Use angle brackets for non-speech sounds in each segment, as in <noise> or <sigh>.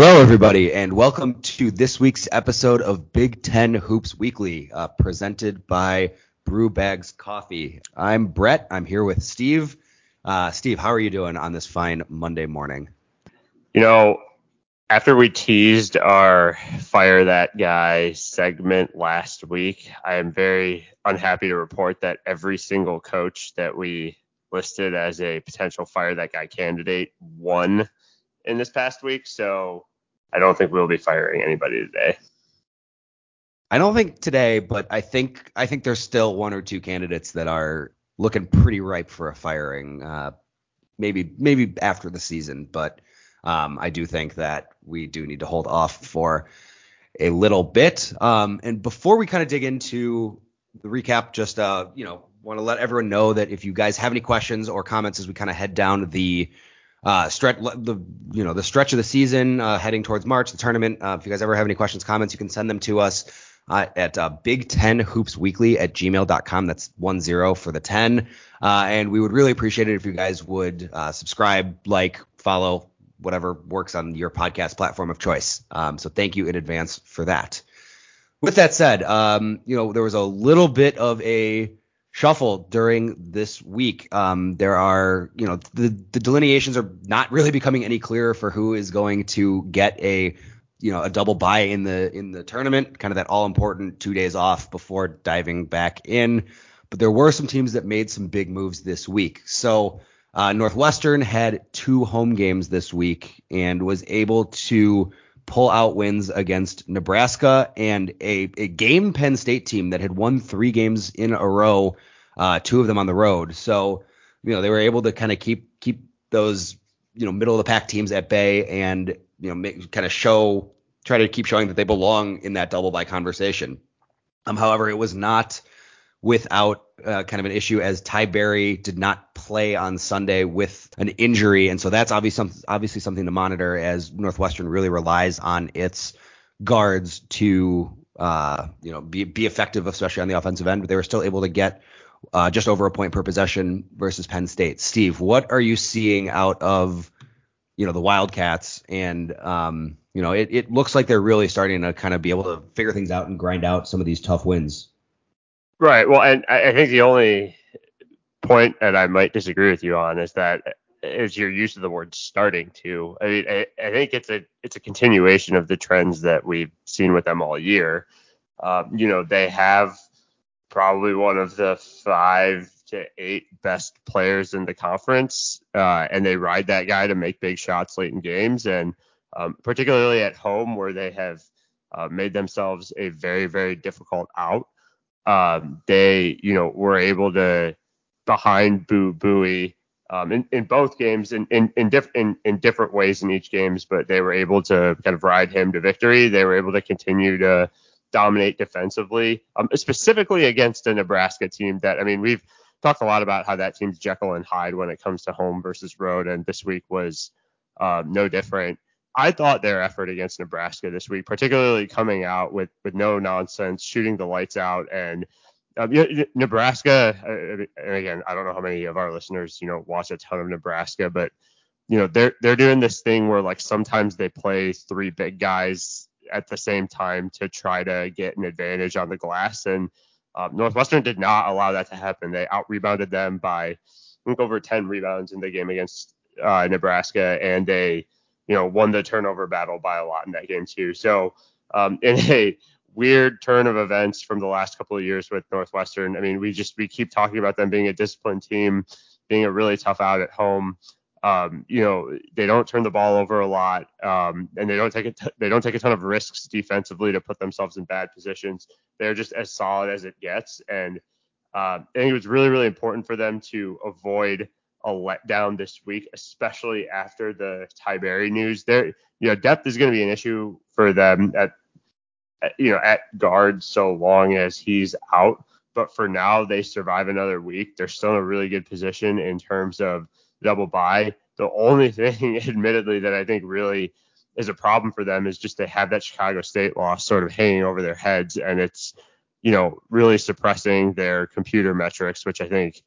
Hello, everybody, and welcome to this week's episode of Big Ten Hoops Weekly, uh, presented by Brew Bags Coffee. I'm Brett. I'm here with Steve. Uh, Steve, how are you doing on this fine Monday morning? You know, after we teased our Fire That Guy segment last week, I am very unhappy to report that every single coach that we listed as a potential Fire That Guy candidate won in this past week, so I don't think we'll be firing anybody today. I don't think today, but I think I think there's still one or two candidates that are looking pretty ripe for a firing. Uh, maybe maybe after the season, but um, I do think that we do need to hold off for a little bit. Um, and before we kind of dig into the recap, just uh, you know, want to let everyone know that if you guys have any questions or comments as we kind of head down the uh, stretch the you know the stretch of the season uh, heading towards March, the tournament. Uh, if you guys ever have any questions, comments, you can send them to us uh, at uh, Big Ten Hoops Weekly at gmail.com. That's one zero for the ten. Uh, and we would really appreciate it if you guys would uh, subscribe, like, follow, whatever works on your podcast platform of choice. Um, so thank you in advance for that. With that said, um, you know there was a little bit of a shuffle during this week. Um, there are, you know, the, the delineations are not really becoming any clearer for who is going to get a, you know, a double bye in the in the tournament, kind of that all important two days off before diving back in. But there were some teams that made some big moves this week. So uh, Northwestern had two home games this week and was able to pull out wins against Nebraska and a, a game Penn State team that had won three games in a row, uh, two of them on the road. So, you know, they were able to kind of keep keep those, you know, middle of the pack teams at bay and, you know, make, kind of show, try to keep showing that they belong in that double by conversation. Um, however, it was not without uh, kind of an issue as Ty Berry did not play on Sunday with an injury, and so that's obviously obviously something to monitor as Northwestern really relies on its guards to uh, you know be be effective, especially on the offensive end. But they were still able to get uh, just over a point per possession versus Penn State. Steve, what are you seeing out of you know the Wildcats and um, you know it, it looks like they're really starting to kind of be able to figure things out and grind out some of these tough wins. Right. Well, and I think the only point that I might disagree with you on is that is your use of the word starting to. I mean, I, I think it's a it's a continuation of the trends that we've seen with them all year. Um, you know, they have probably one of the five to eight best players in the conference, uh, and they ride that guy to make big shots late in games, and um, particularly at home where they have uh, made themselves a very very difficult out um, they, you know, were able to behind Boo Buie um, in, in both games in in in, diff- in in different ways in each games, but they were able to kind of ride him to victory. They were able to continue to dominate defensively, um, specifically against a Nebraska team that I mean we've talked a lot about how that team's Jekyll and Hyde when it comes to home versus road, and this week was um, no different. I thought their effort against Nebraska this week, particularly coming out with with no nonsense, shooting the lights out, and um, Nebraska. Uh, and again, I don't know how many of our listeners, you know, watch a ton of Nebraska, but you know, they're they're doing this thing where like sometimes they play three big guys at the same time to try to get an advantage on the glass, and um, Northwestern did not allow that to happen. They out rebounded them by I think over 10 rebounds in the game against uh, Nebraska, and they you know, won the turnover battle by a lot in that game too. So um, <laughs> in a weird turn of events from the last couple of years with Northwestern, I mean, we just we keep talking about them being a disciplined team, being a really tough out at home. Um, you know, they don't turn the ball over a lot, um, and they don't take a t- they don't take a ton of risks defensively to put themselves in bad positions. They're just as solid as it gets, and uh, I think it was really really important for them to avoid a letdown this week, especially after the Ty Berry news. There, you know, depth is going to be an issue for them at, you know, at guard so long as he's out. But for now, they survive another week. They're still in a really good position in terms of double bye. The only <laughs> thing, admittedly, that I think really is a problem for them is just they have that Chicago State loss sort of hanging over their heads, and it's you know really suppressing their computer metrics, which I think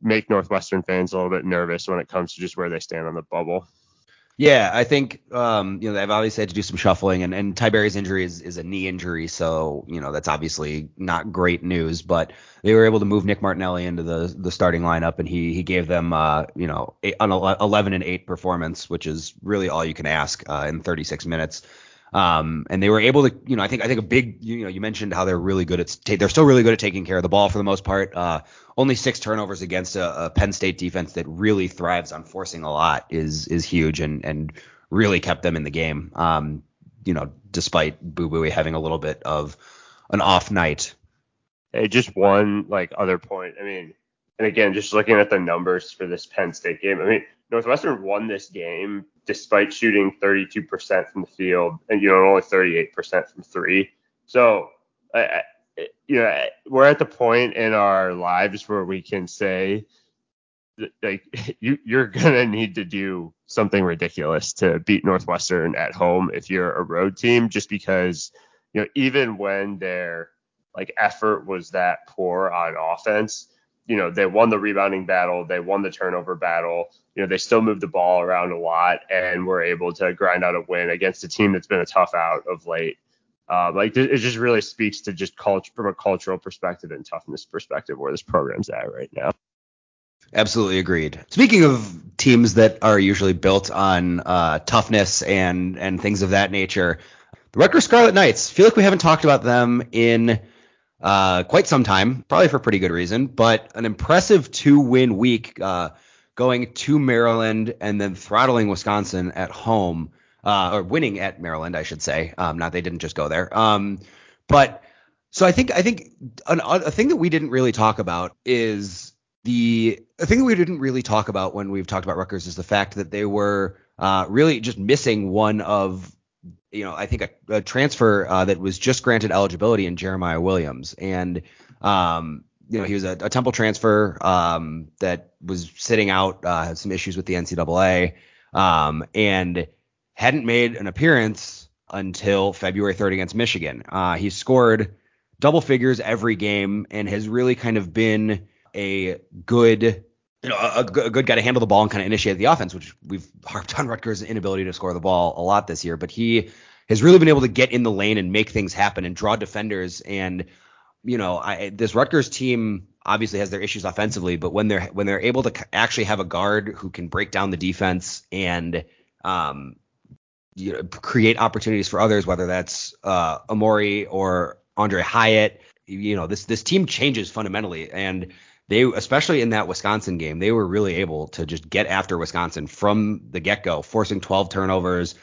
make Northwestern fans a little bit nervous when it comes to just where they stand on the bubble. Yeah, I think um, you know they've obviously had to do some shuffling, and, and Ty Berry's injury is, is a knee injury, so you know that's obviously not great news. But they were able to move Nick Martinelli into the the starting lineup, and he he gave them uh, you know an 11 and eight performance, which is really all you can ask uh, in 36 minutes. Um, and they were able to, you know, I think I think a big, you know, you mentioned how they're really good at, they're still really good at taking care of the ball for the most part. Uh, only six turnovers against a, a Penn State defense that really thrives on forcing a lot is is huge and and really kept them in the game. Um, you know, despite Boo Buie having a little bit of an off night. Hey, just one like other point. I mean, and again, just looking at the numbers for this Penn State game. I mean, Northwestern won this game despite shooting 32% from the field and you know only 38% from three. So, I, you know, we're at the point in our lives where we can say like <laughs> you you're gonna need to do something ridiculous to beat Northwestern at home if you're a road team, just because you know even when their like effort was that poor on offense, you know they won the rebounding battle, they won the turnover battle, you know they still moved the ball around a lot and were able to grind out a win against a team that's been a tough out of late. Uh, like it just really speaks to just culture from a cultural perspective and toughness perspective where this program's at right now. Absolutely agreed. Speaking of teams that are usually built on uh, toughness and and things of that nature, the Rutgers Scarlet Knights. feel like we haven't talked about them in uh, quite some time, probably for pretty good reason. But an impressive two-win week, uh, going to Maryland and then throttling Wisconsin at home, uh, or winning at Maryland, I should say. Um, not they didn't just go there. Um, but so I think I think an, a thing that we didn't really talk about is the thing that we didn't really talk about when we've talked about Rutgers is the fact that they were uh, really just missing one of, you know, I think a, a transfer uh, that was just granted eligibility in Jeremiah Williams, and um, you know he was a, a Temple transfer um, that was sitting out, uh, had some issues with the NCAA, um, and hadn't made an appearance until February 3rd against Michigan. Uh, he scored double figures every game and has really kind of been a good you know, a, a, good guy to handle the ball and kind of initiate the offense, which we've <laughs> harped on Rutgers' inability to score the ball a lot this year. But he has really been able to get in the lane and make things happen and draw defenders. And you know, I, this Rutgers team obviously has their issues offensively, but when they're when they're able to actually have a guard who can break down the defense and um, you know, create opportunities for others, whether that's uh, Amori or Aundre Hyatt, you know, this this team changes fundamentally and they especially in that Wisconsin game, they were really able to just get after Wisconsin from the get-go, forcing 12 turnovers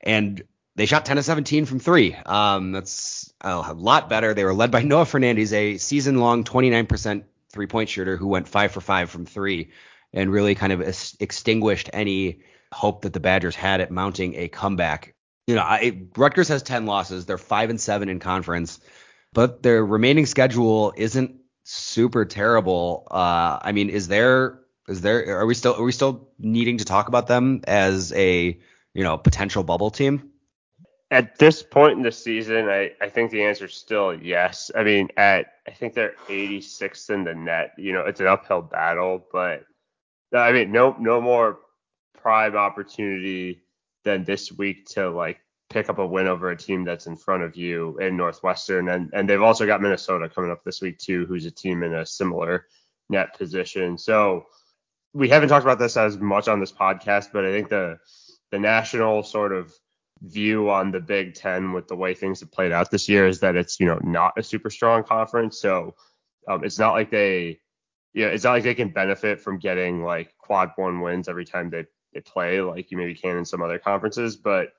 and they shot 10 of 17 from 3. Um, that's a lot better. They were led by <laughs> Noah Fernandez, a season-long 29% three-point shooter who went 5 for 5 from 3 and really kind of extinguished any hope that the Badgers had at mounting a comeback. You know, I, Rutgers has 10 losses. They're 5 and 7 in conference, but their remaining schedule isn't super terrible. Uh, I mean, is there is there are we still are we still needing to talk about them as a you know potential bubble team? At this point in the season, I, I think the answer is still yes. I mean, at I think they're 86th in the net. You know, it's an uphill battle, but I mean, no no more prime opportunity than this week to like pick up a win over a team that's in front of you in Northwestern. And and they've also got Minnesota coming up this week too, who's a team in a similar net position. So we haven't talked about this as much on this podcast, but I think the the national sort of view on the Big Ten with the way things have played out this year is that it's you know not a super strong conference. So um, it's not like they yeah, it's not like they can benefit from getting like quad one wins every time they, they play like you maybe can in some other conferences, but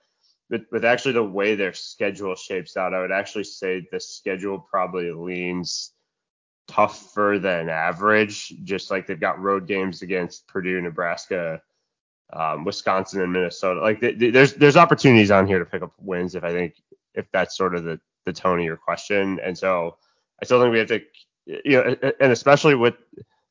with, with actually the way their schedule shapes out, I would actually say the schedule probably leans tougher than average. Just like they've got road games against Purdue, Nebraska, um, Wisconsin, and Minnesota. Like there's there's opportunities on here to pick up wins if I think if that's sort of the the tone of your question. And so I still think we have to, you know, and especially with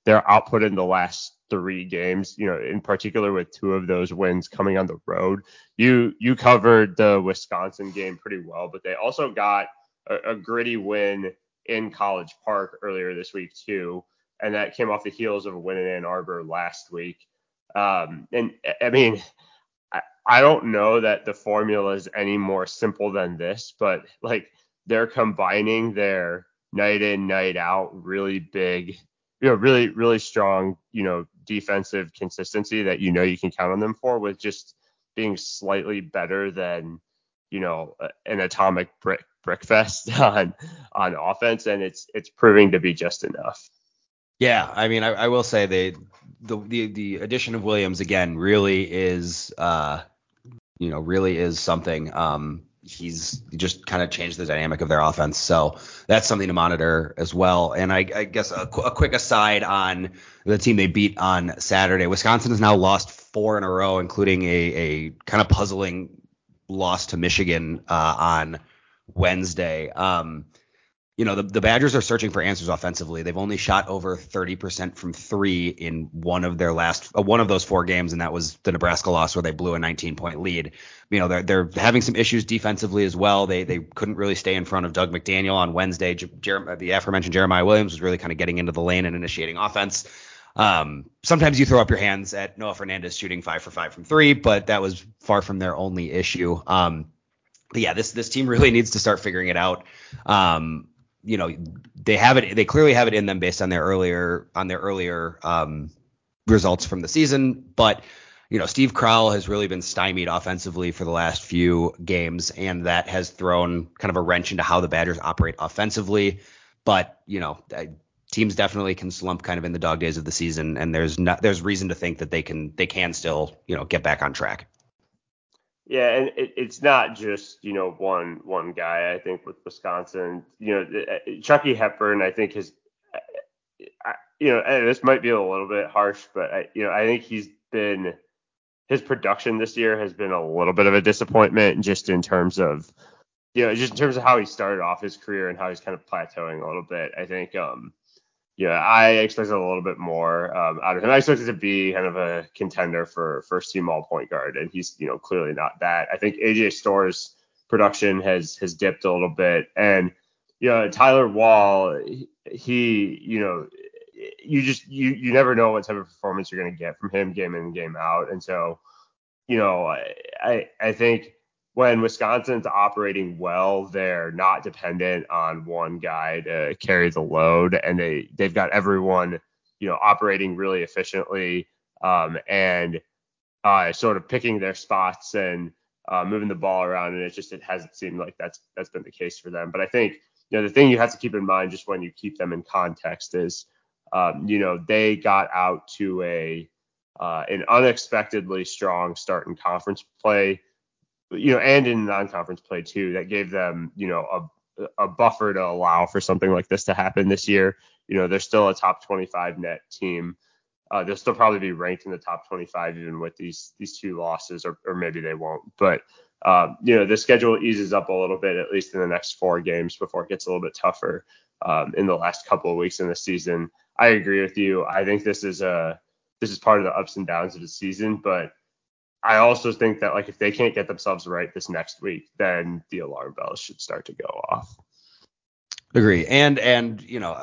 their output in the last three games, you know, in particular with two of those wins coming on the road. You you covered the Wisconsin game pretty well, but they also got a, a gritty win in College Park earlier this week too, and that came off the heels of a win in Ann Arbor last week. Um, and I mean, I, I don't know that the formula is any more simple than this, but like they're combining their night in, night out, really big, you know, really, really strong, you know, defensive consistency that you know you can count on them for with just being slightly better than, you know, an atomic brick brickfest <laughs> on on offense, and it's it's proving to be just enough. Yeah, I mean, I, I will say they the, the the addition of Williams again really is uh you know really is something. Um, he's just kind of changed the dynamic of their offense. So that's something to monitor as well. And I, I guess a, a, quick aside on the team they beat on Saturday. Wisconsin has now lost four in a row, including a, a kind of puzzling loss to Michigan uh, on Wednesday. Um, you know, the, the Badgers are searching for answers offensively. They've only shot over 30% from three in one of their last, uh, one of those four games, and that was the Nebraska loss where they blew a 19 point lead. You know, they're, they're having some issues defensively as well. They they couldn't really stay in front of Dug McDaniel on Wednesday. Jer- the aforementioned Jeremiah Williams was really kind of getting into the lane and initiating offense. Um, sometimes you throw up your hands at Noah Fernandez shooting five for five from three, but that was far from their only issue. Um, but yeah, this this team really <laughs> needs to start figuring it out. Um, you know, they have it. They clearly have it in them based on their earlier on their earlier um, results from the season. But you know, Steve Crowl has really been stymied offensively for the last few games, and that has thrown kind of a wrench into how the Badgers operate offensively. But you know, teams definitely can slump kind of in the dog days of the season, and there's not there's reason to think that they can they can still you know get back on track. Yeah, and it, it's not just you know one one guy. I think with Wisconsin, you know, uh, Chucky Hepburn, I think his, I, you know, this might be a little bit harsh, but I, you know, I think he's been his production this year has been a little bit of a disappointment, just in terms of, you know, just in terms of how he started off his career and how he's kind of plateauing a little bit. I think, um, yeah, I expected a little bit more um, out of him. I expected to be kind of a contender for first team all point guard, and he's you know clearly not that. I think AJ Storr's production has has dipped a little bit, and you know Tyler Wahl, he you know you just you you never know what type of performance you're going to get from him game in game out, and so you know I I think when Wisconsin's operating well, they're not dependent on one guy to carry the load, and they they've got everyone you know operating really efficiently um, and uh, sort of picking their spots and uh, moving the ball around, and it just it hasn't seemed like that's that's been the case for them. But I think you know the thing you have to keep in mind just when you keep them in context is um, you know they got out to a uh, an unexpectedly strong start in conference play you know, and in non-conference play too, that gave them, you know, a, a buffer to allow for something like this to happen this year. You know, they're still a top 25 net team. Uh, they'll still probably be ranked in the top 25 even with these these two losses, or, or maybe they won't. But um, you know, the schedule eases up a little bit at least in the next four games before it gets a little bit tougher um, in the last couple of weeks in the season. I agree with you. I think this is a this is part of the ups and downs of the season, but I also think that like if they can't get themselves right this next week, then the alarm bells should start to go off. Agree. And and you know,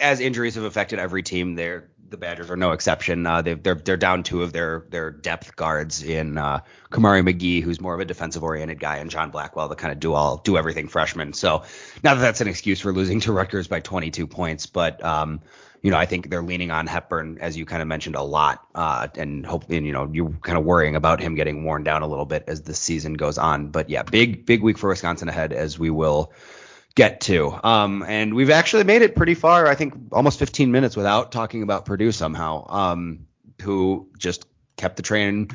as injuries have affected every team, there the Badgers are no exception. Uh, they they're they're down two of their their depth guards in uh, Kamari McGee, who's more of a defensive oriented guy, and John Blackwell, the kind of do all do everything freshman. So not that that's an excuse for losing to Rutgers by 22 points, but um, you know, I think they're leaning on Hepburn, as you kind of mentioned, a lot, uh, and hope, and you know, you're kind of worrying about him getting worn down a little bit as the season goes on. But yeah, big, big week for Wisconsin ahead, as we will get to. Um, and we've actually made it pretty far. I think almost 15 minutes without talking about Purdue somehow, um, who just kept the train,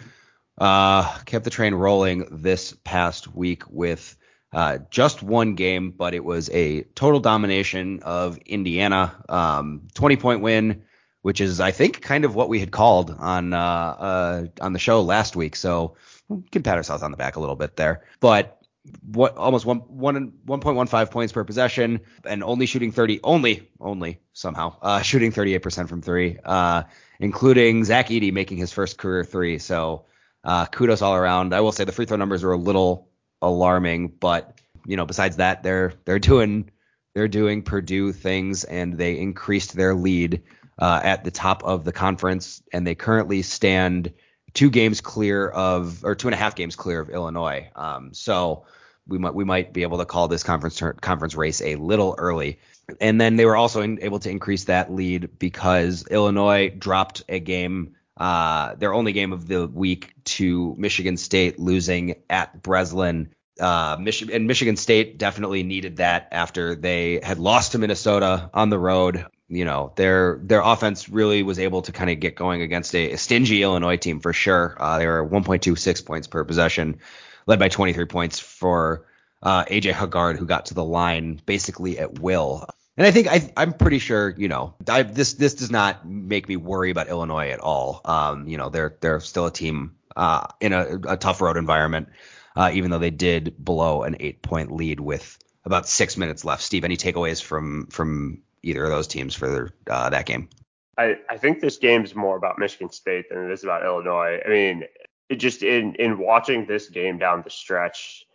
uh, kept the train rolling this past week with uh, just one game, but it was a total domination of Indiana. Um, 20 point win, which is I think kind of what we had called on uh, uh, on the show last week. So we can pat ourselves on the back a little bit there. But what almost one one 1.15 points per possession and only shooting 30 only only somehow uh, <laughs> shooting 38% from three, uh, including Zach Edey making his first career three. So uh, kudos all around. I will say the free throw numbers are a little alarming. But you know, besides that, they're they're doing they're doing Purdue things, and they increased their lead uh, at the top of the conference, and they currently stand two games clear of or two and a half games clear of Illinois. Um, so we might we might be able to call this conference conference race a little early. And then they were also in, able to increase that lead because Illinois dropped a game, uh, their only game of the week to Michigan State, losing at Breslin. Uh, Michigan and Michigan State definitely needed that after they had lost to Minnesota on the road. You know, their their offense really was able to kind of get going against a, a stingy Illinois team for sure. Uh, they were 1.26 points per possession, led by 23 points for uh, AJ Hoggard, who got to the line basically at will. And I think I, I'm pretty sure, you know, I, this this does not make me worry about Illinois at all. Um, you know, they're they're still a team uh, in a, a tough road environment, uh, even though they did blow an eight point lead with about six minutes left. Steve, any takeaways from from either of those teams for uh, that game? I, I think this game is more about Michigan State than it is about Illinois. I mean, it just in in watching this game down the stretch,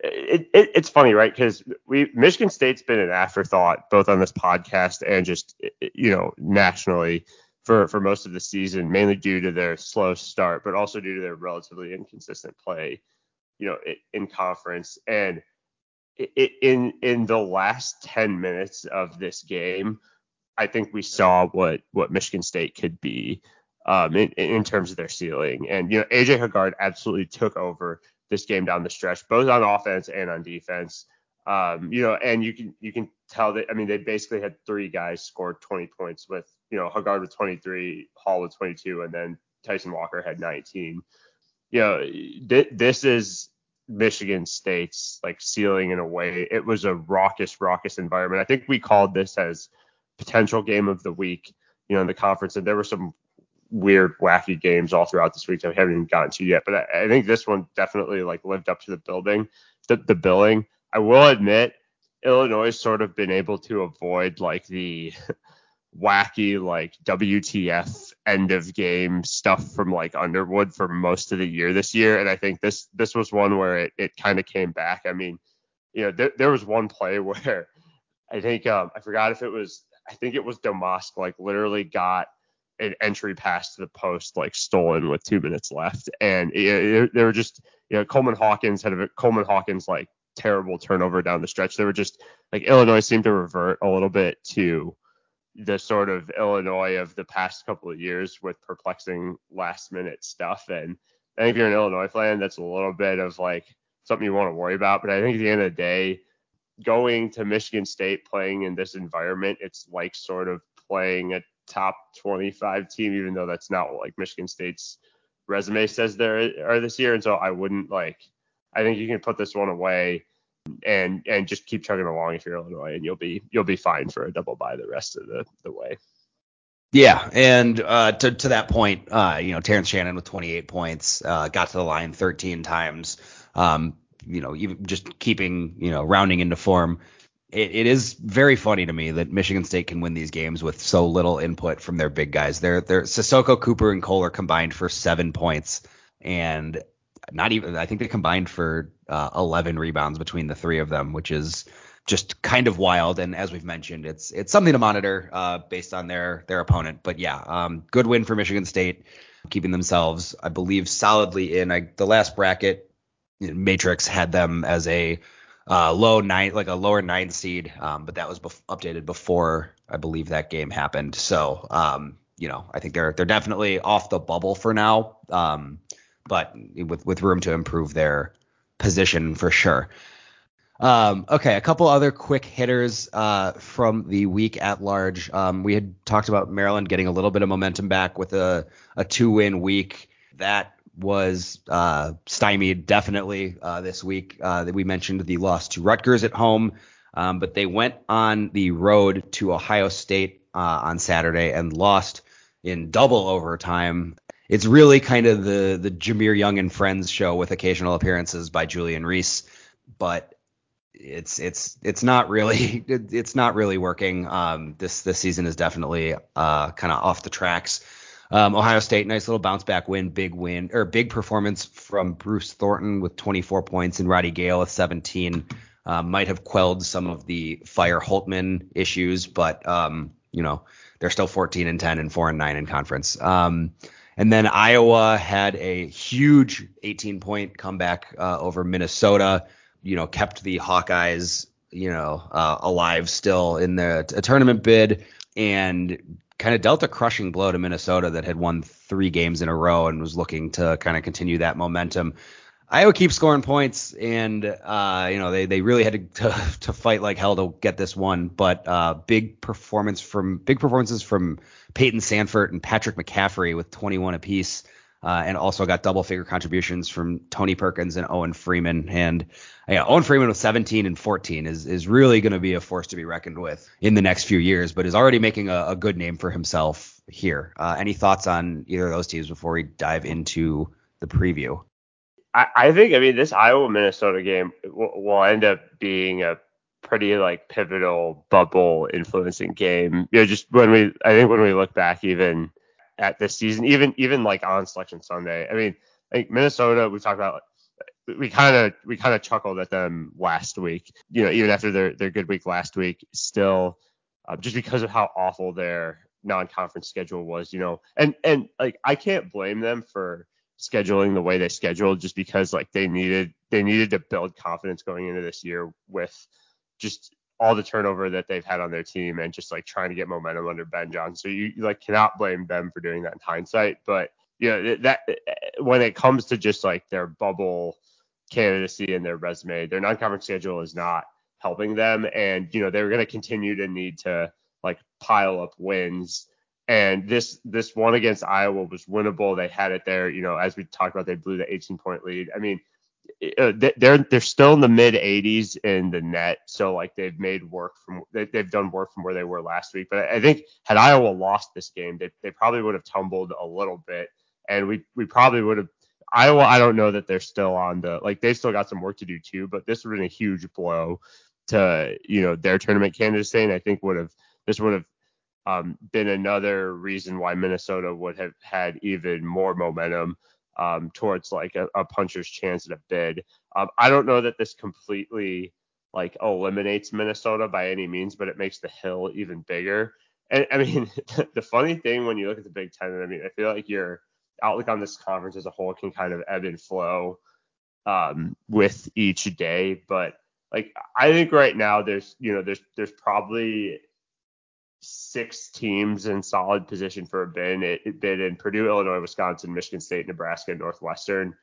it, it, it's funny, right? Because we Michigan State's been an afterthought both on this podcast and just you know nationally for for most of the season, mainly due to their slow start, but also due to their relatively inconsistent play, you know, in conference. And in in the last 10 minutes of this game, I think we saw what what Michigan State could be um, in, in terms of their ceiling. And you know, AJ Hoggard absolutely took over this game down the stretch, both on offense and on defense. Um, you know, and you can you can tell that I mean they basically had three guys score 20 points with you know Hoggard with 23, Hall with 22, and then Tyson Walker had 19. You know, th- this is Michigan State's like ceiling in a way. It was a raucous, raucous environment. I think we called this as potential game of the week, you know, in the conference, and there were some weird, wacky games all throughout this week that we haven't even gotten to yet. But I, I think this one definitely like lived up to the building, the, the billing. I will admit, Illinois sort of been able to avoid like the <laughs> wacky like WTF end of game stuff from like Underwood for most of the year this year. And I think this this was one where it, it kind of came back. I mean, you know, there, there was one play <laughs> where I think um I forgot if it was I think it was Domask like literally got an entry pass to the post like stolen with two minutes left, and it, it, they were just you know Coleman Hawkins had a Coleman Hawkins like terrible turnover down the stretch. They were just like Illinois seemed to revert a little bit to the sort of Illinois of the past couple of years with perplexing last minute stuff. And I think if you're an Illinois fan, that's a little bit of like something you want to worry about. But I think at the end of the day, going to Michigan State playing in this environment, it's like sort of playing a top 25 team, even though that's not what like Michigan State's resume says there are this year. And so I wouldn't like. I think you can put this one away and and just keep chugging along if you're Illinois, and you'll be you'll be fine for a double bye the rest of the the way. Yeah, and uh, to to that point, uh, you know, Terrence Shannon with 28 points, uh, got to the line 13 times. Um, you know, even just keeping, you know, rounding into form it, it is very funny to me that Michigan State can win these games with so little input from their big guys. They're they're Sissoko, Cooper, and Kohler combined for seven points, and not even I think they combined for uh, 11 rebounds between the three of them, which is just kind of wild. And as we've mentioned, it's it's something to monitor uh, based on their their opponent. But yeah, um, good win for Michigan State, keeping themselves, I believe, solidly in I, the last bracket. Matrix had them as a uh, low nine, like a lower nine seed, um, but that was bef- updated before I believe that game happened. So, um, you know, I think they're they're definitely off the bubble for now, um, but with with room to improve their position for sure. Um, okay, a couple other quick hitters uh, from the week at large. Um, we had talked about Maryland getting a little bit of momentum back with a, a two win week. That was uh, stymied definitely uh, this week. Uh, we mentioned the loss to Rutgers at home, um, but they went on the road to Ohio State uh, on Saturday and lost in double overtime. It's really kind of the the Jahmir Young and Friends show with occasional appearances by Julian Reese, but it's it's it's not really <laughs> it's not really working. Um, this this season is definitely uh, kind of off the tracks. Um, Ohio State, nice little bounce back win, big win or big performance from Bruce Thornton with 24 points and Roddy Gayle with 17. Um, might have quelled some of the Fire Holtmann issues, but um, you know they're still 14 and 10 and 4 and 9 in conference. Um, And then Iowa had a huge 18 point comeback uh, over Minnesota. You know, kept the Hawkeyes, you know, uh, alive still in the tournament bid, and kind of dealt a crushing blow to Minnesota that had won three games in a row and was looking to kind of continue that momentum. Iowa keeps scoring points, and uh, you know they they really had to, <laughs> to, to fight like hell to get this one. But uh, big performance from big performances from Payton Sandfort and Patrick McCaffrey with 21 apiece, uh, and also got double figure contributions from Tony Perkins and Owen Freeman. And yeah, Owen Freeman with 17 and 14 is is really going to be a force to be reckoned with in the next few years, but is already making a, a good name for himself here. Uh, any thoughts on either of those teams before we dive into the preview? I, I think I mean this Iowa Minnesota game will, will end up being a pretty like pivotal bubble influencing game. You know, just when we I think when we look back even at this season, even even like on Selection Sunday, I mean, like Minnesota, we talked about we kind of we kind of chuckled at them last week. You know, even after their their good week last week, still uh, just because of how awful their non-conference schedule was. You know, and and like I can't blame them for scheduling the way they scheduled just because like they needed they needed to build confidence going into this year with just all the turnover that they've had on their team and just like trying to get momentum under Ben Johnson. So you, you like cannot blame them for doing that in hindsight, but you know that eh, eh, when it comes to just like their bubble candidacy and their resume, their non-conference schedule is not helping them and you know they're going to continue to need to like pile up wins and this this one against Iowa was winnable. They had it there, you know, as we talked about, they blew the 18 point lead. I mean, uh, they're they're still in the mid 80s in the net, so like they've made work from they, have done work from where they were last week. But I think had Iowa lost this game, they they probably would have tumbled a little bit, and we we probably would have. Iowa, I don't know that they're still on the like they've still got some work to do too, but this would have been a huge blow to you know their tournament candidacy, and I think would have this would have um, been another reason why Minnesota would have had even more momentum um, towards like a, a, puncher's chance at a bid. Um, I don't know that this completely like eliminates Minnesota by any means, but it makes the hill even bigger. And I mean, <laughs> the funny thing when you look at the Big Ten, I mean, I feel like your outlook on this conference as a whole can kind of ebb and flow um, with each day. But like, I think right now there's, you know, there's there's probably six teams in solid position for a bid. It, it bid in Purdue, Illinois, Wisconsin, Michigan State, Nebraska, and Northwestern.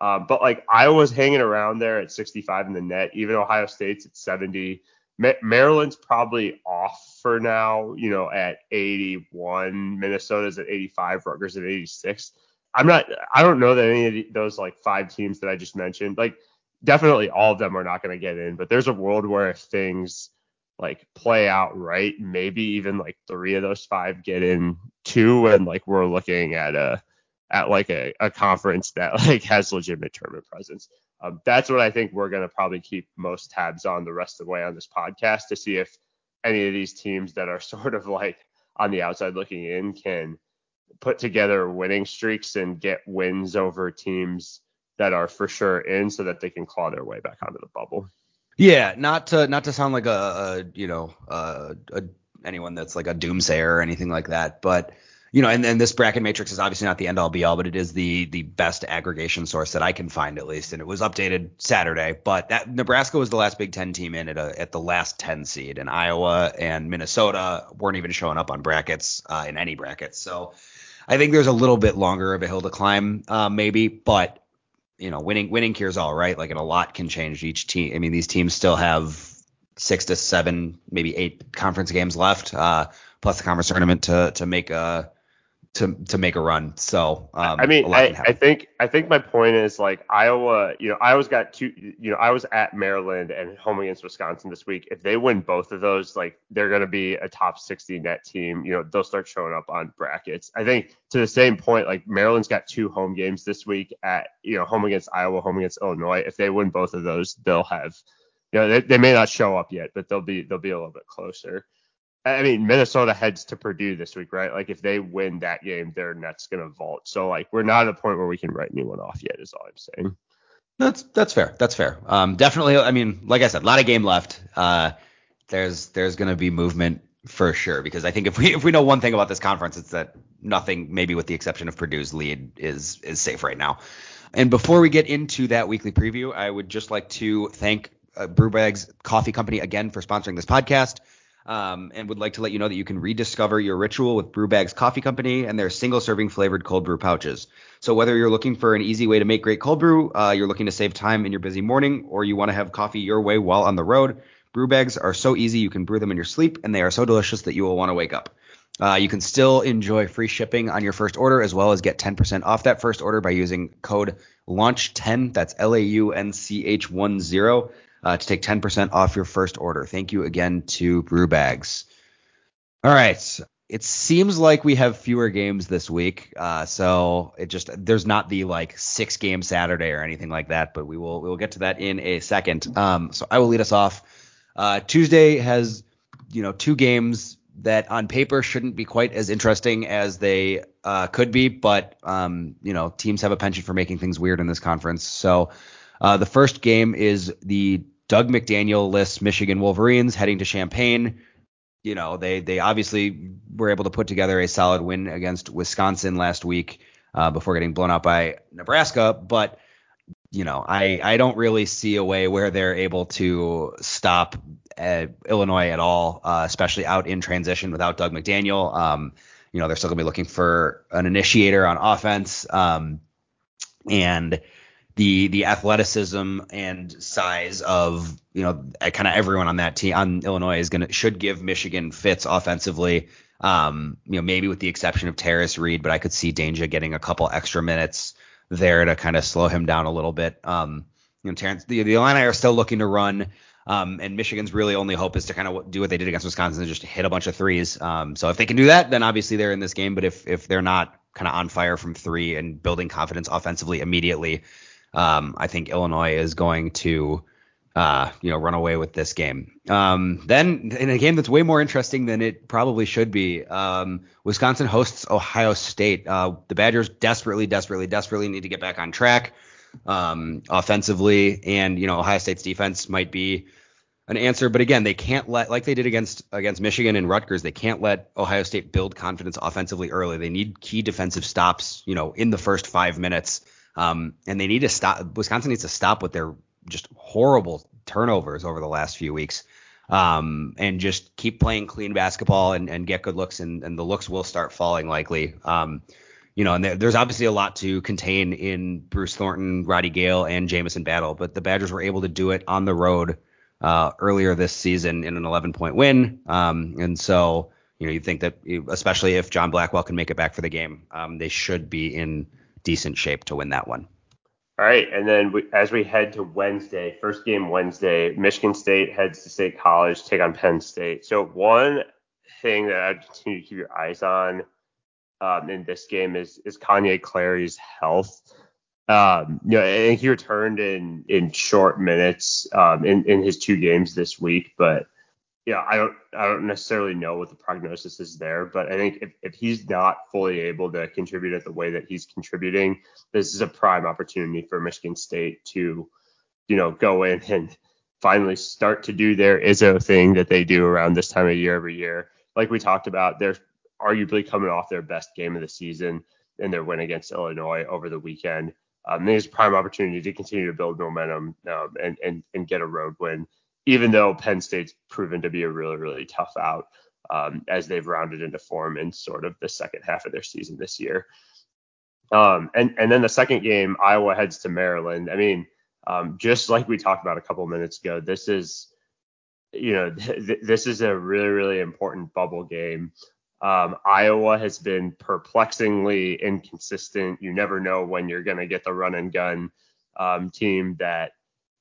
Um, but like Iowa's hanging around there at 65 in the net. Even Ohio State's at 70. Ma- Maryland's probably off for now, you know, at 81. Minnesota's at 85. Rutgers at 86. I'm not. I don't know that any of those like five teams that I just mentioned, like definitely all of them are not going to get in. But there's a world where if things like play out right, maybe even like three of those five get in two, and like we're looking at a at like a, a conference that <laughs> like has legitimate tournament presence. Um, that's what I think we're gonna probably keep most tabs on the rest of the way on this podcast to see if any of these teams that are <laughs> sort of like on the outside looking in can put together winning streaks and get wins over teams that are for sure in so that they can claw their way back onto the bubble. Yeah, not to not to sound like a, a you know a, a, anyone that's like a doomsayer or anything like that, but you know, and, and this bracket matrix is obviously not the end all be all, but it is the the best aggregation source that I can find at least, and it was updated Saturday. But that Nebraska was the last Big Ten team in at a, at the last ten seed, and Iowa and Minnesota weren't even showing up on brackets uh, in any brackets. So I think there's a little bit longer of a hill to climb, uh, maybe, but you know, winning winning cures all, right? Like, and a lot can change each team. I mean, these teams still have six to seven, maybe eight conference games left, uh, plus the conference tournament to to make a to to make a run. So um, I mean, I, I, think I think my point is like Iowa. You know, Iowa's got two. You know, I was at Maryland and home against Wisconsin this week. If they win both of those, like they're going to be a top 60 net team. You know, they'll start showing up on brackets. I think to the same point, like Maryland's got two home games this week at you know home against Iowa, home against Illinois. If they win both of those, they'll have. You know, they, they may not show up yet, but they'll be they'll be a little bit closer. I mean, Minnesota heads to Purdue this week, right? Like if they win that game, their net's gonna vault. So like we're not at a point where we can write anyone off yet, is all I'm saying. That's that's fair. That's fair. Um, definitely. I mean, like I said, a lot of game left. Uh, there's there's gonna be movement For sure, because I think if we if we know one thing about this conference, it's that nothing, maybe with the exception of Purdue's lead, is is safe right now. And before we get into that weekly preview, I would just like to thank uh, Brewbags Coffee Company again for sponsoring this podcast. Um, and would like to let you know that you can rediscover your ritual with Brewbags Coffee Company and their single serving flavored cold brew pouches. So whether you're looking for an easy way to make great cold brew, uh, you're looking to save time in your busy morning, or you want to have coffee your way while on the road, brew bags are so easy you can brew them in your sleep, and they are so delicious that you will want to wake up. Uh, you can still enjoy free shipping on your first order as well as get 10% off that first order by using code LAUNCH10. That's L A U N C H 1 0 uh, to take 10% off your first order. Thank you again to Brewbags. All right. It seems like we have fewer games this week, uh, so it just there's not the like six game Saturday or anything like that, but we will we will get to that in a second. Um, so I will lead us off. Uh, Tuesday has you know two games that on paper shouldn't be quite as interesting as they uh, could be, but um, you know teams have a penchant for making things weird in this conference. So uh, the first game is the Dug McDaniel lists Michigan Wolverines heading to Champaign. You know, they they obviously were able to put together a solid win against Wisconsin last week uh, before getting blown out by Nebraska, but you know, I I don't really see a way where they're able to stop uh, Illinois at all, uh, especially out in transition without Dug McDaniel. Um, you know, they're still gonna be looking for an initiator on offense. Um, and the the athleticism and size of you know kind of everyone on that team on Illinois is gonna should give Michigan fits offensively. Um, you know maybe with the exception of Tarris Reed, but I could see Dainja getting a couple extra minutes there to kind of slow him down a little bit. Um, you know Terrence, the the Illini are still looking to run. Um, and Michigan's really only hope is to kind of do what they did against Wisconsin and just hit a bunch of threes. Um, so if they can do that, then obviously they're in this game. But if if they're not kind of on fire from three and building confidence offensively immediately, um, I think Illinois is going to, uh, you know, run away with this game. Um, then in a game that's way more interesting than it probably should be, um, Wisconsin hosts Ohio State. Uh, the Badgers desperately, desperately, desperately need to get back on track um, offensively, and you know, Ohio State's defense might be an answer. But again, they can't let like they did against against Michigan and Rutgers. They can't let Ohio State build confidence offensively early. They need key defensive stops, you know, in the first five minutes. Um, and they need to stop. Wisconsin needs to stop with their just horrible turnovers over the last few weeks. Um, and just keep playing clean basketball and, and get good looks, and, and, the looks will start falling likely. Um, you know, and there, there's obviously a lot to contain in Bruce Thornton, Roddy Gayle, and Jamison Battle, but the Badgers were able to do it on the road uh, earlier this season in an 11 point win. Um, and so, you know, you think that, especially if John Blackwell can make it back for the game, um, they should be in decent shape to win that one. All right, and then we, as we head to Wednesday, first game Wednesday, Michigan State heads to State College, take on Penn State. So one thing that I continue to keep your eyes on um, in this game is is Kanye Clary's health. Um, you know, and he returned in in short minutes um, in in his two games this week, but yeah, I don't I don't necessarily know what the prognosis is there, but I think if, if he's not fully able to contribute at the way that he's contributing, this is a prime opportunity for Michigan State to, you know, go in and finally start to do their Izzo thing that they do around this time of year every year. Like we talked about, they're arguably coming off their best game of the season in their win against Illinois over the weekend. Um, there's a prime opportunity to continue to build momentum um, and, and and get a road win even though Penn State's proven to be a really, really tough out um, as they've rounded into form in sort of the second half of their season this year. Um, and and then the second game, Iowa heads to Maryland. I mean, um, just like we talked about a couple minutes ago, this is you know <laughs> th- this is a really really important bubble game. Um, Iowa has been perplexingly inconsistent. You never know when you're going to get the run and gun um, team that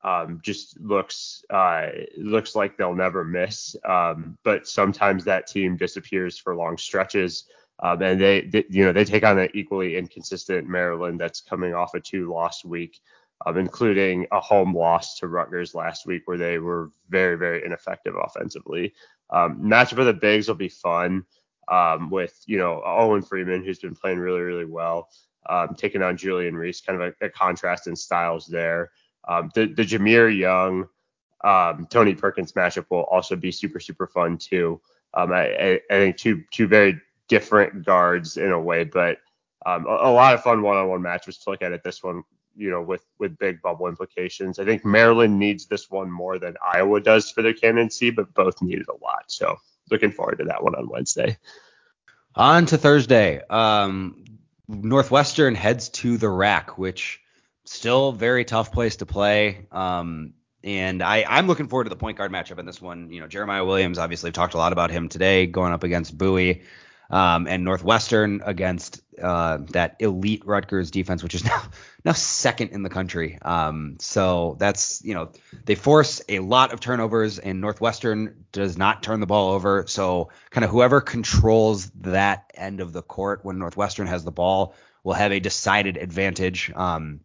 um, just looks uh, looks like they'll never miss. Um, but sometimes that team disappears for long stretches, um, and they, they, you know they take on an equally inconsistent Maryland that's coming off a two loss week, um, including a home loss to Rutgers last week where they were very very ineffective offensively. Um, matchup of the bigs will be fun um, with you know Owen Freeman who's been playing really really well. taking on Julian Reese, kind of a, a contrast in styles there. Um, the the Jahmir Young um, Tony Perkins matchup will also be super super fun too. Um, I, I, think two two very different guards in a way, but um, a, a, lot of fun one-on-one matches to look at at this one. You know, with with big bubble implications. I think Maryland needs this one more than Iowa does for their candidacy, but both need it a lot. So looking forward to that one on Wednesday. On to Thursday. Um, Northwestern heads to the rack, which still very tough place to play. Um, and I, I'm looking forward to the point guard matchup in this one. You know, Jeremiah Williams, obviously, talked a lot about him today, going up against Buie um, and Northwestern against uh, that elite Rutgers defense, which is <laughs> now now second in the country. Um, so that's you know they force a lot of turnovers, and Northwestern does not turn the ball over. So kind of whoever controls that end of the court when Northwestern has the ball will have a decided advantage. Um,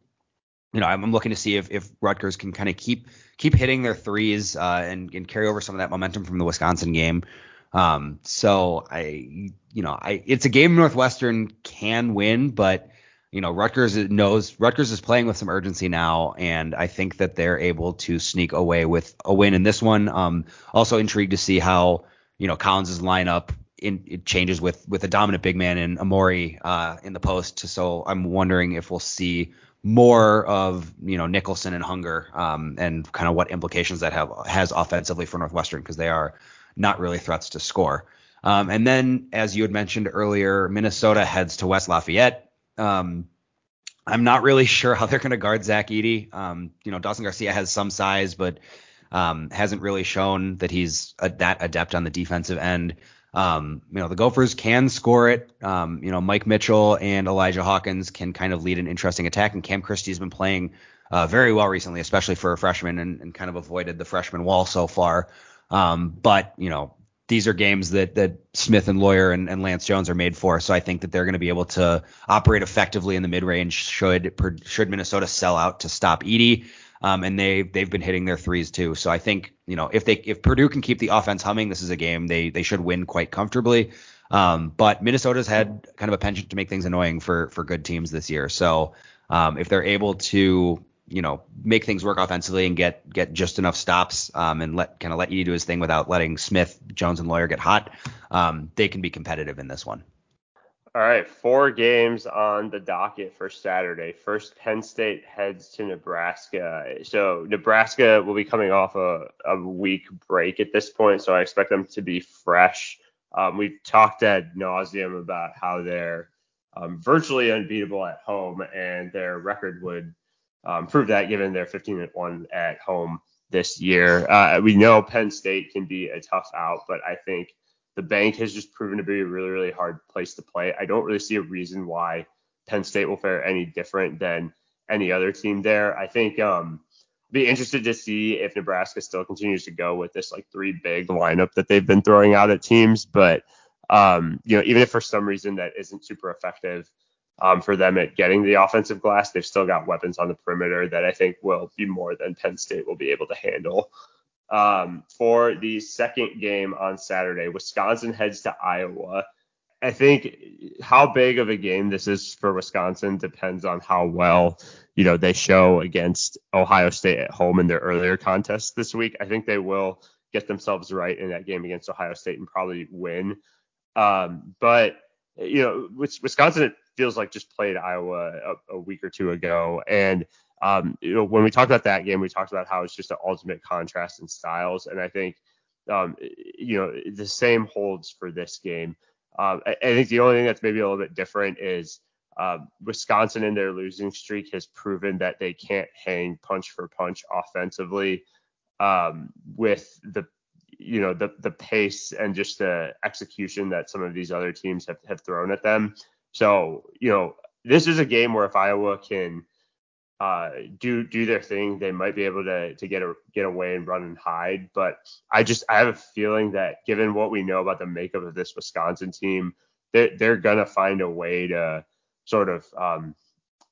you know, I'm, looking to see if, if Rutgers can kind of keep keep hitting their threes uh, and, and carry over some of that momentum from the Wisconsin game. Um, so I, you know, I it's a game Northwestern can win, but you know, Rutgers knows Rutgers is playing with some urgency now, and I think that they're able to sneak away with a win in this one. Um, also intrigued to see how you know Collins' lineup in, it changes with with a dominant big man in Omoruyi uh, in the post. So I'm wondering if we'll see more of you know Nicholson and Hunger um, and kind of what implications that have has offensively for Northwestern because they are not really threats to score. Um, and then as you had mentioned earlier, Minnesota heads to West Lafayette. Um, I'm not really <laughs> sure how they're going to guard Zach Edey. Um, you know, Dawson Garcia has some size, but um, hasn't really shown that he's a, that adept on the defensive end. Um, you know, the Gophers can score it. Um, you know, Mike Mitchell and Elijah Hawkins can kind of lead an interesting attack, and Cam Christie's been playing uh, very well recently, especially for a freshman, and, and, kind of avoided the freshman wall so far. Um, but you know, these are games that that Smith and Loyer and, and Lance Jones are made for, so I think that they're going to be able to operate effectively in the mid range. Should should Minnesota sell out to stop Edey? Um, and they they've been hitting their threes too. So I think you know if they if Purdue can keep the offense humming, this is a game they they should win quite comfortably. Um, but Minnesota's had kind of a penchant to make things annoying for for good teams this year. So um, if they're able to you know make things work offensively and get get just enough stops um, and let kind of let you do his thing without letting Smith, Jones, and Loyer get hot, um, they can be competitive in this one. All right, four games on the docket for Saturday. First, Penn State heads to Nebraska. So Nebraska will be coming off a, a week break at this point, so I expect them to be fresh. Um, we've talked ad nauseum about how they're um, virtually unbeatable at home, and their record would um, prove that given their 15 and 1 at home this year. Uh, we know Penn State can be a tough out, but I think the bank has just proven to be a really, really hard place to play. I don't really see a reason why Penn State will fare any different than any other team there. I think um be interested to see if Nebraska still continues to go with this like three big lineup that they've been throwing out at teams. But um, you know, even if for some reason that isn't super effective um, for them at getting the offensive glass, they've still got weapons on the perimeter that I think will be more than Penn State will be able to handle. Um, for the second game on Saturday, Wisconsin heads to Iowa. I think how big of a game this is for Wisconsin depends on how well, you know, they show against Ohio State at home in their earlier contests this week. I think they will get themselves right in that game against Ohio State and probably win. Um, but you know, Wisconsin feels like just played Iowa a, a week or two ago, and um, you know, when we talked about that game, we talked about how it's just an ultimate contrast in styles, and I think, um, you know, the same holds for this game. Um, I, I, think the only thing that's maybe a little bit different is uh, Wisconsin in their losing streak has proven that they can't hang punch for punch offensively um, with the you know the the pace and just the execution that some of these other teams have, have thrown at them. So you know this is a game where if Iowa can uh, do do their thing, they might be able to to get a, get away and run and hide. But I just I have a feeling that given what we know about the makeup of this Wisconsin team, they're, they're gonna find a way to sort of um,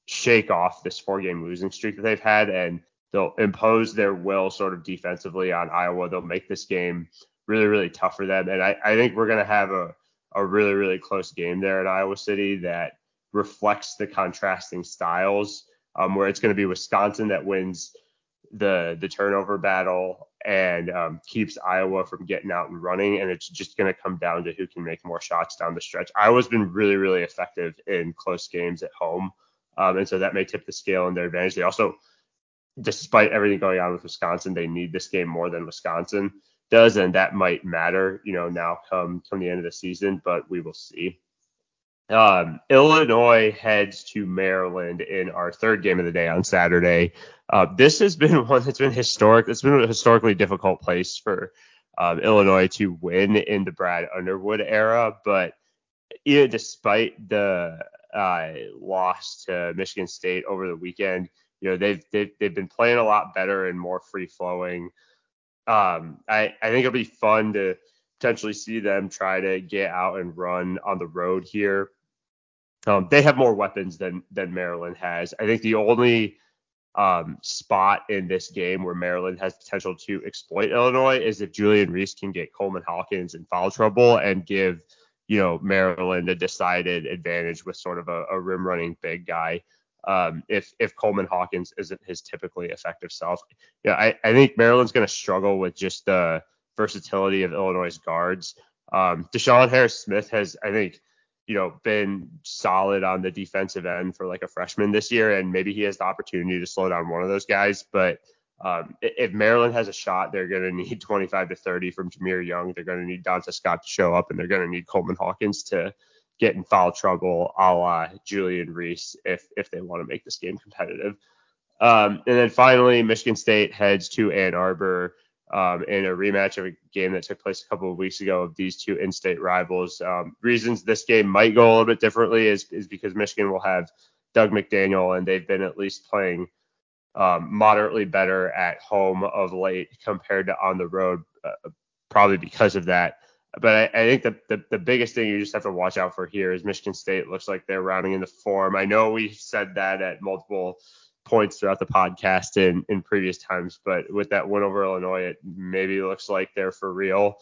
shake off this four game losing streak that they've had, and they'll impose their will sort of defensively on Iowa. They'll make this game really really tough for them, and I, I think we're gonna have a a really really close game there at Iowa City that reflects the contrasting styles um, where it's going to be Wisconsin that wins the the turnover battle and um, keeps Iowa from getting out and running. And it's just going to come down to who can make more shots down the stretch. Iowa's been really, really effective in close games at home. Um, and so that may tip the scale in their advantage. They also, despite everything going on with Wisconsin, they need this game more than Wisconsin does. And that might matter, you know, now come, come the end of the season, but we will see. Um, Illinois heads to Maryland in our third game of the day on Saturday. Uh, this has been <laughs> one that's been historic. It's been a historically difficult place for um, Illinois to win in the Brad Underwood era, but even despite the uh, loss to Michigan State over the weekend, you know they've they've, they've been playing a lot better and more free flowing. Um, I I think it'll be fun to potentially see them try to get out and run on the road here. Um, they have more weapons than than Maryland has. I think the only um, spot in this game where Maryland has potential to exploit Illinois is if Julian Reese can get Coleman Hawkins in foul trouble and give you know Maryland a decided advantage with sort of a, a rim running big guy. Um, if if Coleman Hawkins isn't his typically effective self, yeah, I, I think Maryland's going to struggle with just the versatility of Illinois' guards. Um, DeShawn Harris Smith has, I think, you know, been solid on the defensive end for like a freshman this year, and maybe he has the opportunity to slow down one of those guys. But um, if Maryland has a shot, they're going to need <laughs> 25 to 30 from Jahmir Young. They're going to need Donta Scott to show up, and they're going to need Coleman Hawkins to get in foul trouble, a la Julian Reese, if if they want to make this game competitive. Um, and then finally, Michigan State heads to Ann Arbor um, in a rematch of a game that took place a couple of weeks ago of these two in-state rivals. Um, reasons this game might go a little bit differently is, is because Michigan will have Dug McDaniel, and they've been at least playing um, moderately better at home of late compared to on the road, uh, probably because of that. But I, I think the, the, the biggest thing you just have to watch out for here is Michigan State looks like they're rounding into form. I know we said that at multiple points throughout the podcast in in previous times, but with that win over Illinois, it maybe looks like they're for real.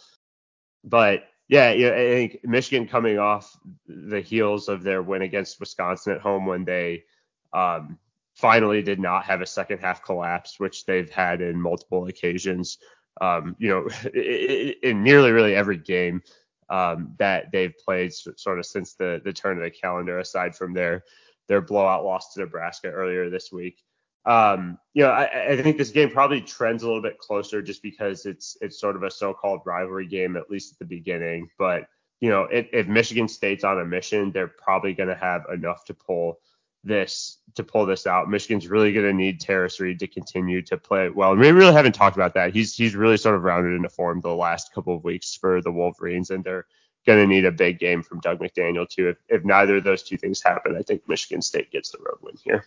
But yeah, yeah, I think Michigan coming off the heels of their win against Wisconsin at home when they um, finally did not have a second half collapse, which they've had in multiple occasions. Um, you know, <laughs> in nearly really every game um, that they've played sort of since the the turn of the calendar, aside from their their blowout loss to Nebraska earlier this week. Um, you know, I, I, think this game probably trends a little bit closer just because it's it's sort of a so-called rivalry game, at least at the beginning. But you know, if, if Michigan State's on a mission, they're probably going to have enough to pull this to pull this out. Michigan's really going to need Tarris Reed to continue to play well. We really haven't talked about that. He's he's really sort of rounded into form the last couple of weeks for the Wolverines, and they're going to need a big game from Dug McDaniel too. If, if neither of those two things happen, I think Michigan State gets the road win here.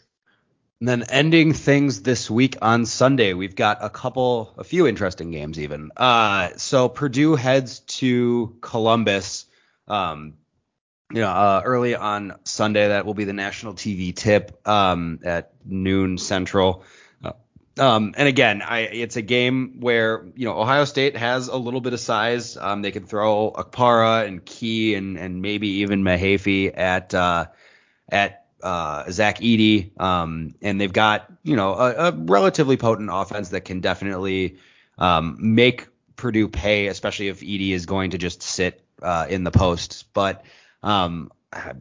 And then ending things this week on Sunday, we've got a couple, a few interesting games even. Uh, so Purdue heads to Columbus. Um, you know, uh, early on Sunday, that will be the national TV tip um, at noon Central. Um, and again, I, it's a game where you know Ohio State has a little bit of size. Um, they can throw Okpara and Key and and maybe even Mahaffey at uh, at uh, Zach Edey. Um, and they've got you know a, a, relatively potent offense that can definitely um, make Purdue pay, especially if Edey is going to just sit uh, in the post. But um,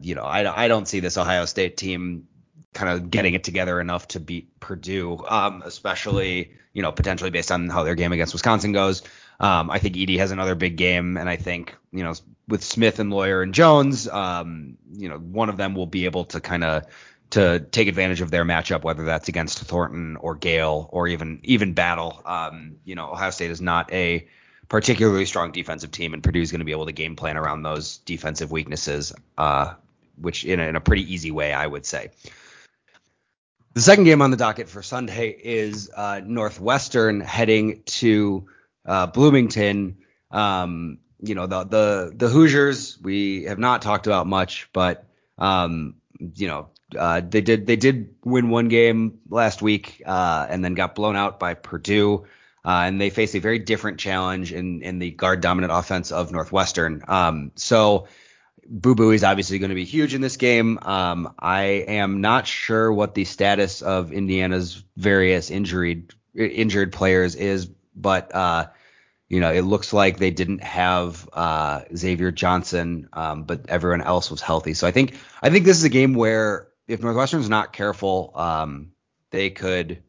you know, I, I don't see this Ohio State team kind of getting it together enough to beat Purdue, um, especially you know potentially based on how their game against Wisconsin goes. Um, I think Edey has another big game, and I think you know with Smith and Loyer and Jones, um, you know one of them will be able to kind of to take advantage of their matchup, whether that's against Thornton or Gayle or even even Battle. Um, you know Ohio State is not a particularly strong defensive team, and Purdue is going to be able to game plan around those defensive weaknesses, uh, which in a, in a pretty easy way, I would say. The second game on the docket for Sunday is uh, Northwestern heading to uh, Bloomington. Um, you know the the the Hoosiers we have not talked about much, but um, you know uh, they did they did win one game last week uh, and then got blown out by Purdue. Uh, and they face a very different challenge in in the guard dominant offense of Northwestern. Um, so Boo Buie is obviously going to be huge in this game. Um, I am not sure what the status of Indiana's various injured injured players is but uh, you know, it looks like they didn't have uh, Xavier Johnson, um, but everyone else was healthy. So I think I think this is a game where if Northwestern's not careful, um, they could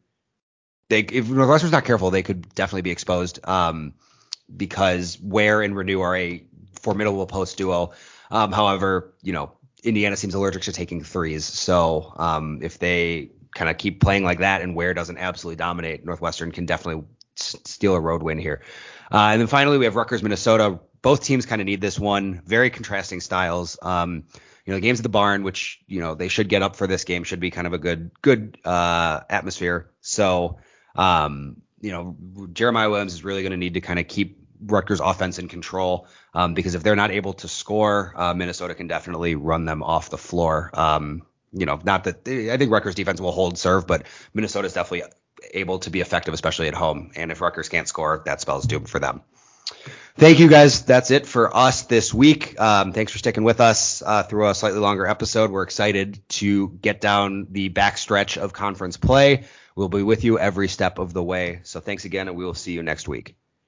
they if Northwestern's not careful, they could definitely be exposed. Um, because Ware and Reneau are a formidable post duo. Um, however, you know, Indiana seems allergic to taking threes. So um, if they kind of keep playing like that and Ware doesn't absolutely dominate, Northwestern can definitely s- steal a road win here. Uh, and then finally, we have Rutgers, Minnesota. Both teams kind of need this one. Very contrasting styles. Um, you know, the game's at the barn, which you know they should get up for this game. Should be kind of a good, good uh, atmosphere. So, um, you know, Jeremiah Williams is really going to need to kind of keep Rutgers offense in control um, because if they're not able to score, uh, Minnesota can definitely run them off the floor. Um, you know, not that I think Rutgers defense will hold serve, but Minnesota is definitely able to be effective, especially at home. And if Rutgers can't score, that spells doom for them. Thank you guys. That's it for us this week. Um, thanks for sticking with us uh, through a slightly longer episode. We're excited to get down the backstretch of conference play. We'll be with you every step of the way. So thanks again, and we will see you next week.